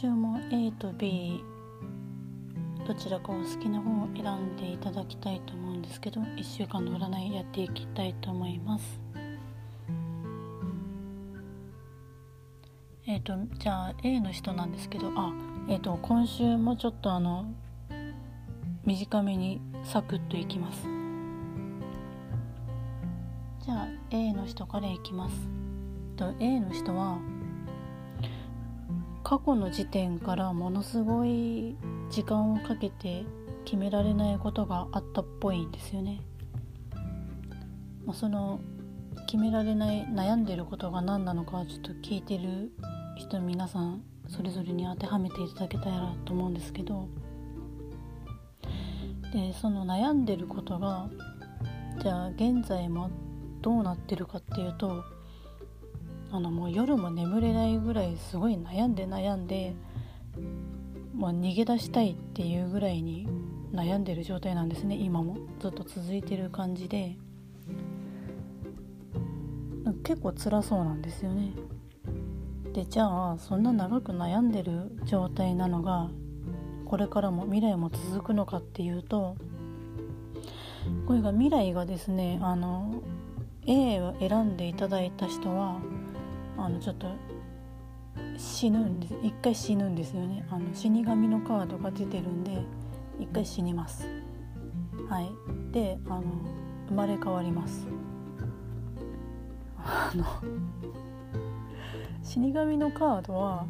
週も A と B どちらかを好きな方を選んでいただきたいと思うんですけど1週間の占いやっていきたいと思います。えっ、ー、とじゃあ A の人なんですけどあえっ、ー、と今週もちょっとあの短めにサクッといきます。じゃあ A の人からいきます。と A の人は過去の時点からものすごい時間をかけて決められないことがあったっぽいんですよね。まあ、その決められない悩んでることが何なのかちょっと聞いてる人皆さんそれぞれに当てはめていただけたらと思うんですけどでその悩んでることがじゃあ現在もどうなってるかっていうとあのもう夜も眠れないぐらいすごい悩んで悩んで、まあ、逃げ出したいっていうぐらいに悩んでる状態なんですね今も。ずっと続いてる感じで。結構辛そうなんですよね。でじゃあそんな長く悩んでる状態なのがこれからも未来も続くのかっていうとこれが未来がですねあの A を選んでいただいた人はあのちょっと死ぬんです。一回死ぬんですよね。あの死神のカードが出てるんで一回死にます。はい。であの生まれ変わります。あの死神のカードは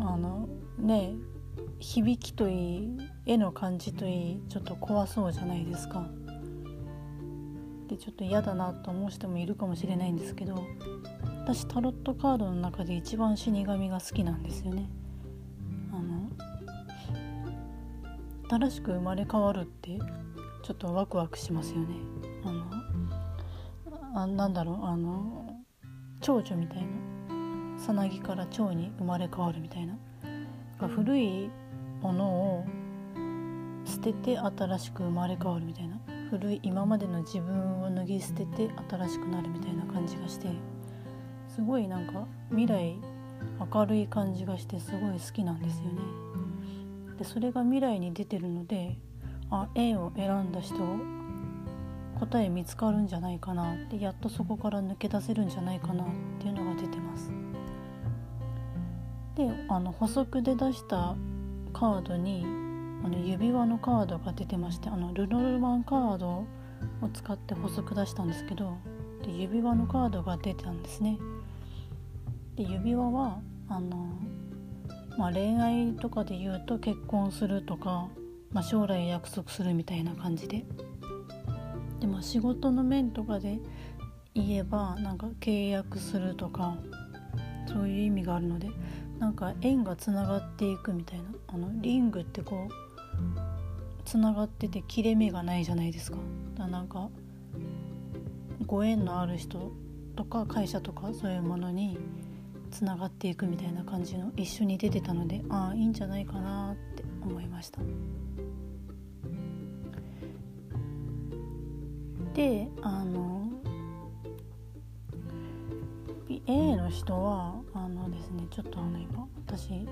あのね響きといい絵の感じといいちょっと怖そうじゃないですか。でちょっと嫌だなと思う人もいるかもしれないんですけど私タロットカードの中で一番死神が好きなんですよね。あの新しく生まれ変わるってちょっとワクワクしますよね。あのあなんだろうあの蝶々みたいなさなぎから蝶に生まれ変わるみたいな古いものを捨てて新しく生まれ変わるみたいな古い今までの自分を脱ぎ捨てて新しくなるみたいな感じがしてすごいなんか未来明るい感じがしてすごい好きなんですよね。でそれが未来に出てるのであ A を選んだ人答え見つかるんじゃないかなってやっとそこから抜け出せるんじゃないかなっていうのが出てます。であの補足で出したカードにあの指輪のカードが出てましてあのルノルマンカードを使って補足出したんですけどで指輪のカードが出てたんですね。で指輪はあの、まあ、恋愛とかで言うと結婚するとか、まあ、将来約束するみたいな感じででも仕事の面とかで言えばなんか契約するとかそういう意味があるのでなんか縁がつながっていくみたいなあのリングってこうつながってて切れ目がないじゃないですか。だなんかご縁のある人とか会社とかそういうものにつながっていくみたいな感じの一緒に出てたのでああいいんじゃないかなって思いました。であの A の人はあのですねちょっとあの今私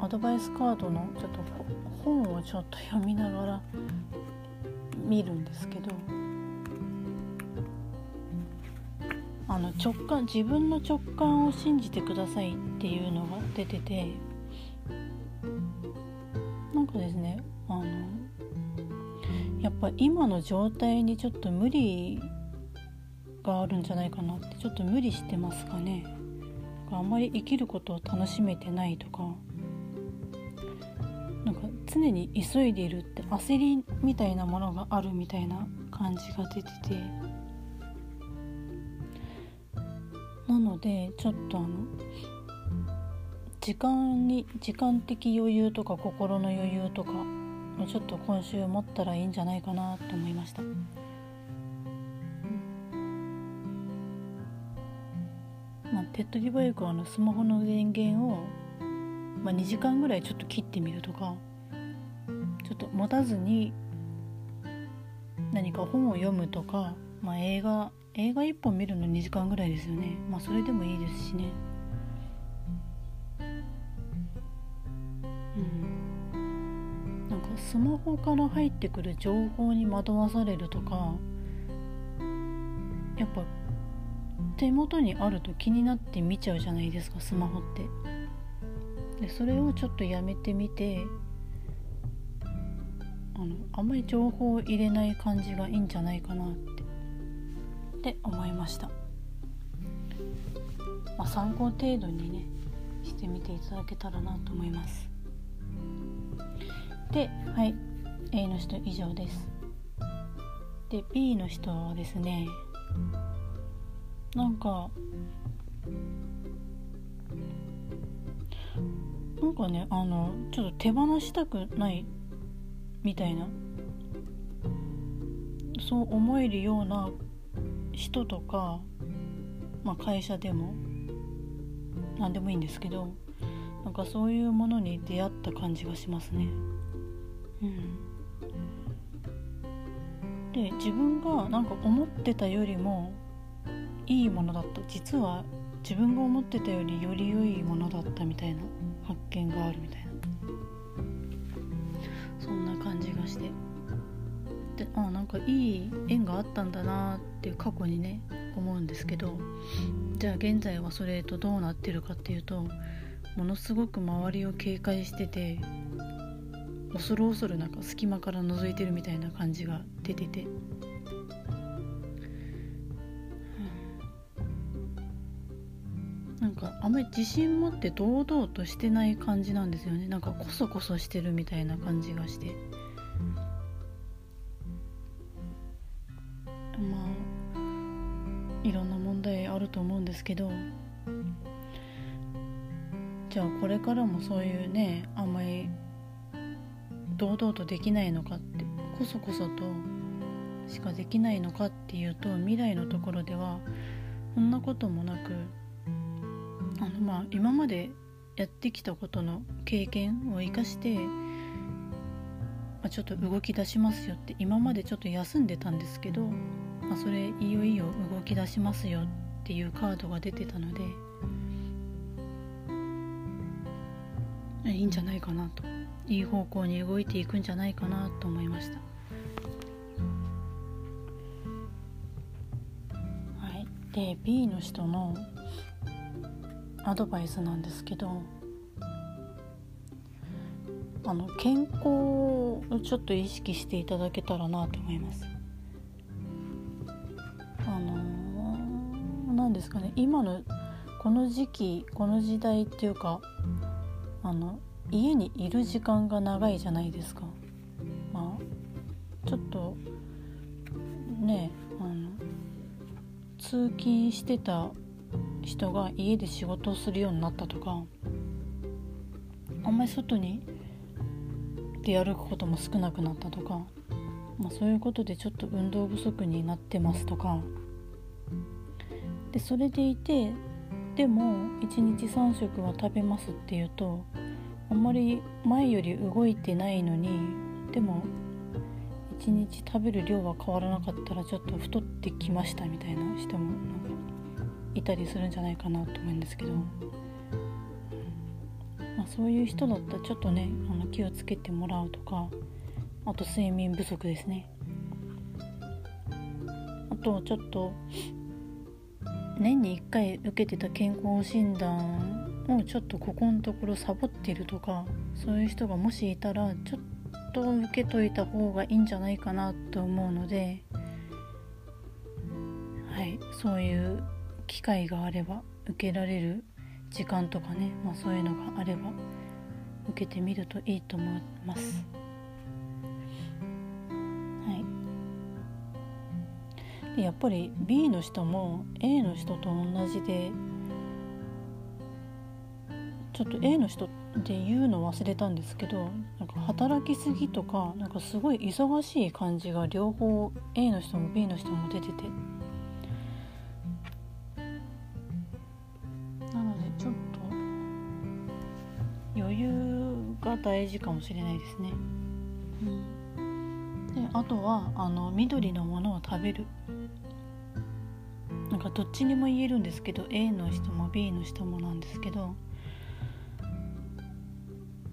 アドバイスカードのちょっと本をちょっと読みながら見るんですけどあの直感自分の直感を信じてくださいっていうのが出ててなんかですねあのやっぱ今の状態にちょっと無理があるんじゃないかなってちょっと無理してますかね。あんまり生きることを楽しめてないとかなんか常に急いでいるって焦りみたいなものがあるみたいな感じが出てて。なのでちょっとあの時間に時間的余裕とか心の余裕とかちょっと今週持ったらいいんじゃないかなと思いました。まあ、テッドリバイクはあのスマホの電源を、まあ、2時間ぐらいちょっと切ってみるとかちょっと持たずに何か本を読むとか、まあ、映画映画1本見るの2時間ぐらいですよね。まあそれでもいいですしね。うん。なんかスマホから入ってくる情報に惑わされるとかやっぱ手元にあると気になって見ちゃうじゃないですかスマホって。でそれをちょっとやめてみてあのあんまり情報を入れない感じがいいんじゃないかなってって思いました、まあ、参考程度にねしてみていただけたらなと思います。ではい A の人以上です。で B の人はですねなんかなんかねあのちょっと手放したくないみたいなそう思えるような人とか、まあ、会社でも何でもいいんですけどなんかそういうものに出会った感じがしますね。うん、で自分がなんか思ってたよりもいいものだった。実は自分が思ってたよりより良いものだったみたいな発見があるみたいな。そんな感じがして。であなんかいい縁があったんだなって過去にね思うんですけどじゃあ現在はそれとどうなってるかっていうとものすごく周りを警戒してて恐る恐るなんか隙間から覗いてるみたいな感じが出てて。なんかあんまり自信持って堂々としてない感じなんですよね。なんかこそこそしてるみたいな感じがして。いろんな問題あると思うんですけどじゃあこれからもそういうねあんまり堂々とできないのかってこそこそとしかできないのかっていうと未来のところではそんなこともなくあのまあ今までやってきたことの経験を生かして、まあ、ちょっと動き出しますよって今までちょっと休んでたんですけど、まあ、それいよいよ動き出しますよっていうカードが出てたのでいいんじゃないかなといい方向に動いていくんじゃないかなと思いました。はい、で B の人のアドバイスなんですけどあの健康をちょっと意識していただけたらなと思います。ですかね今のこの時期この時代っていうかあの家にいる時間が長いじゃないですか。まあちょっとねあの通勤してた人が家で仕事をするようになったとかあんまり外に出歩くことも少なくなったとか、まあ、そういうことでちょっと運動不足になってますとかでそれでいてでも1日3食は食べますっていうとあんまり前より動いてないのにでも1日食べる量は変わらなかったらちょっと太ってきましたみたいな人もなんかいたりするんじゃないかなと思うんですけど、まあ、そういう人だったらちょっとねあの気をつけてもらうとかあと睡眠不足ですね。あとちょっと年に1回受けてた健康診断をちょっとここのところサボってるとかそういう人がもしいたらちょっと受けといた方がいいんじゃないかなと思うのではいそういう機会があれば受けられる時間とかね、まあ、そういうのがあれば受けてみるといいと思います。やっぱり B の人も A の人と同じでちょっと A の人って言うの忘れたんですけどなんか働きすぎとかなんかすごい忙しい感じが両方 A の人も B の人も出てて。が大事かもしれないですね。うん、であとはあの緑のものを食べるかどっちにも言えるんですけど A の人も B の人もなんですけど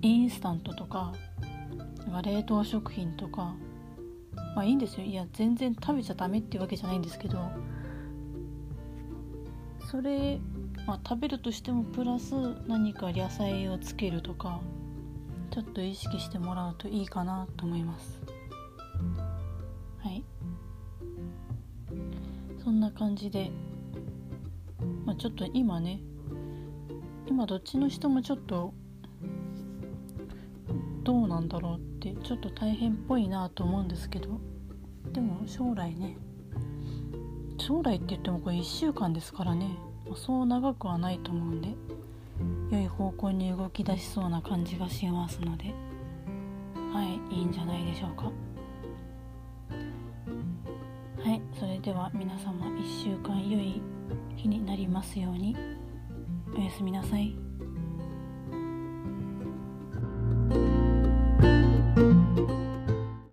インスタントとか冷凍食品とかまあいいんですよ。いや全然食べちゃダメっていうわけじゃないんですけどそれ、まあ、食べるとしてもプラス何か野菜をつけるとかちょっと意識してもらうといいかなと思います。そんな感じで、まあ、ちょっと今ね今どっちの人もちょっとどうなんだろうってちょっと大変っぽいなと思うんですけど。でも将来ね将来って言ってもこれ1週間ですからねそう長くはないと思うんで良い方向に動き出しそうな感じがしますので。はいいいんじゃないでしょうか。はいそれでは皆様1週間良い日になりますようにおやすみなさい。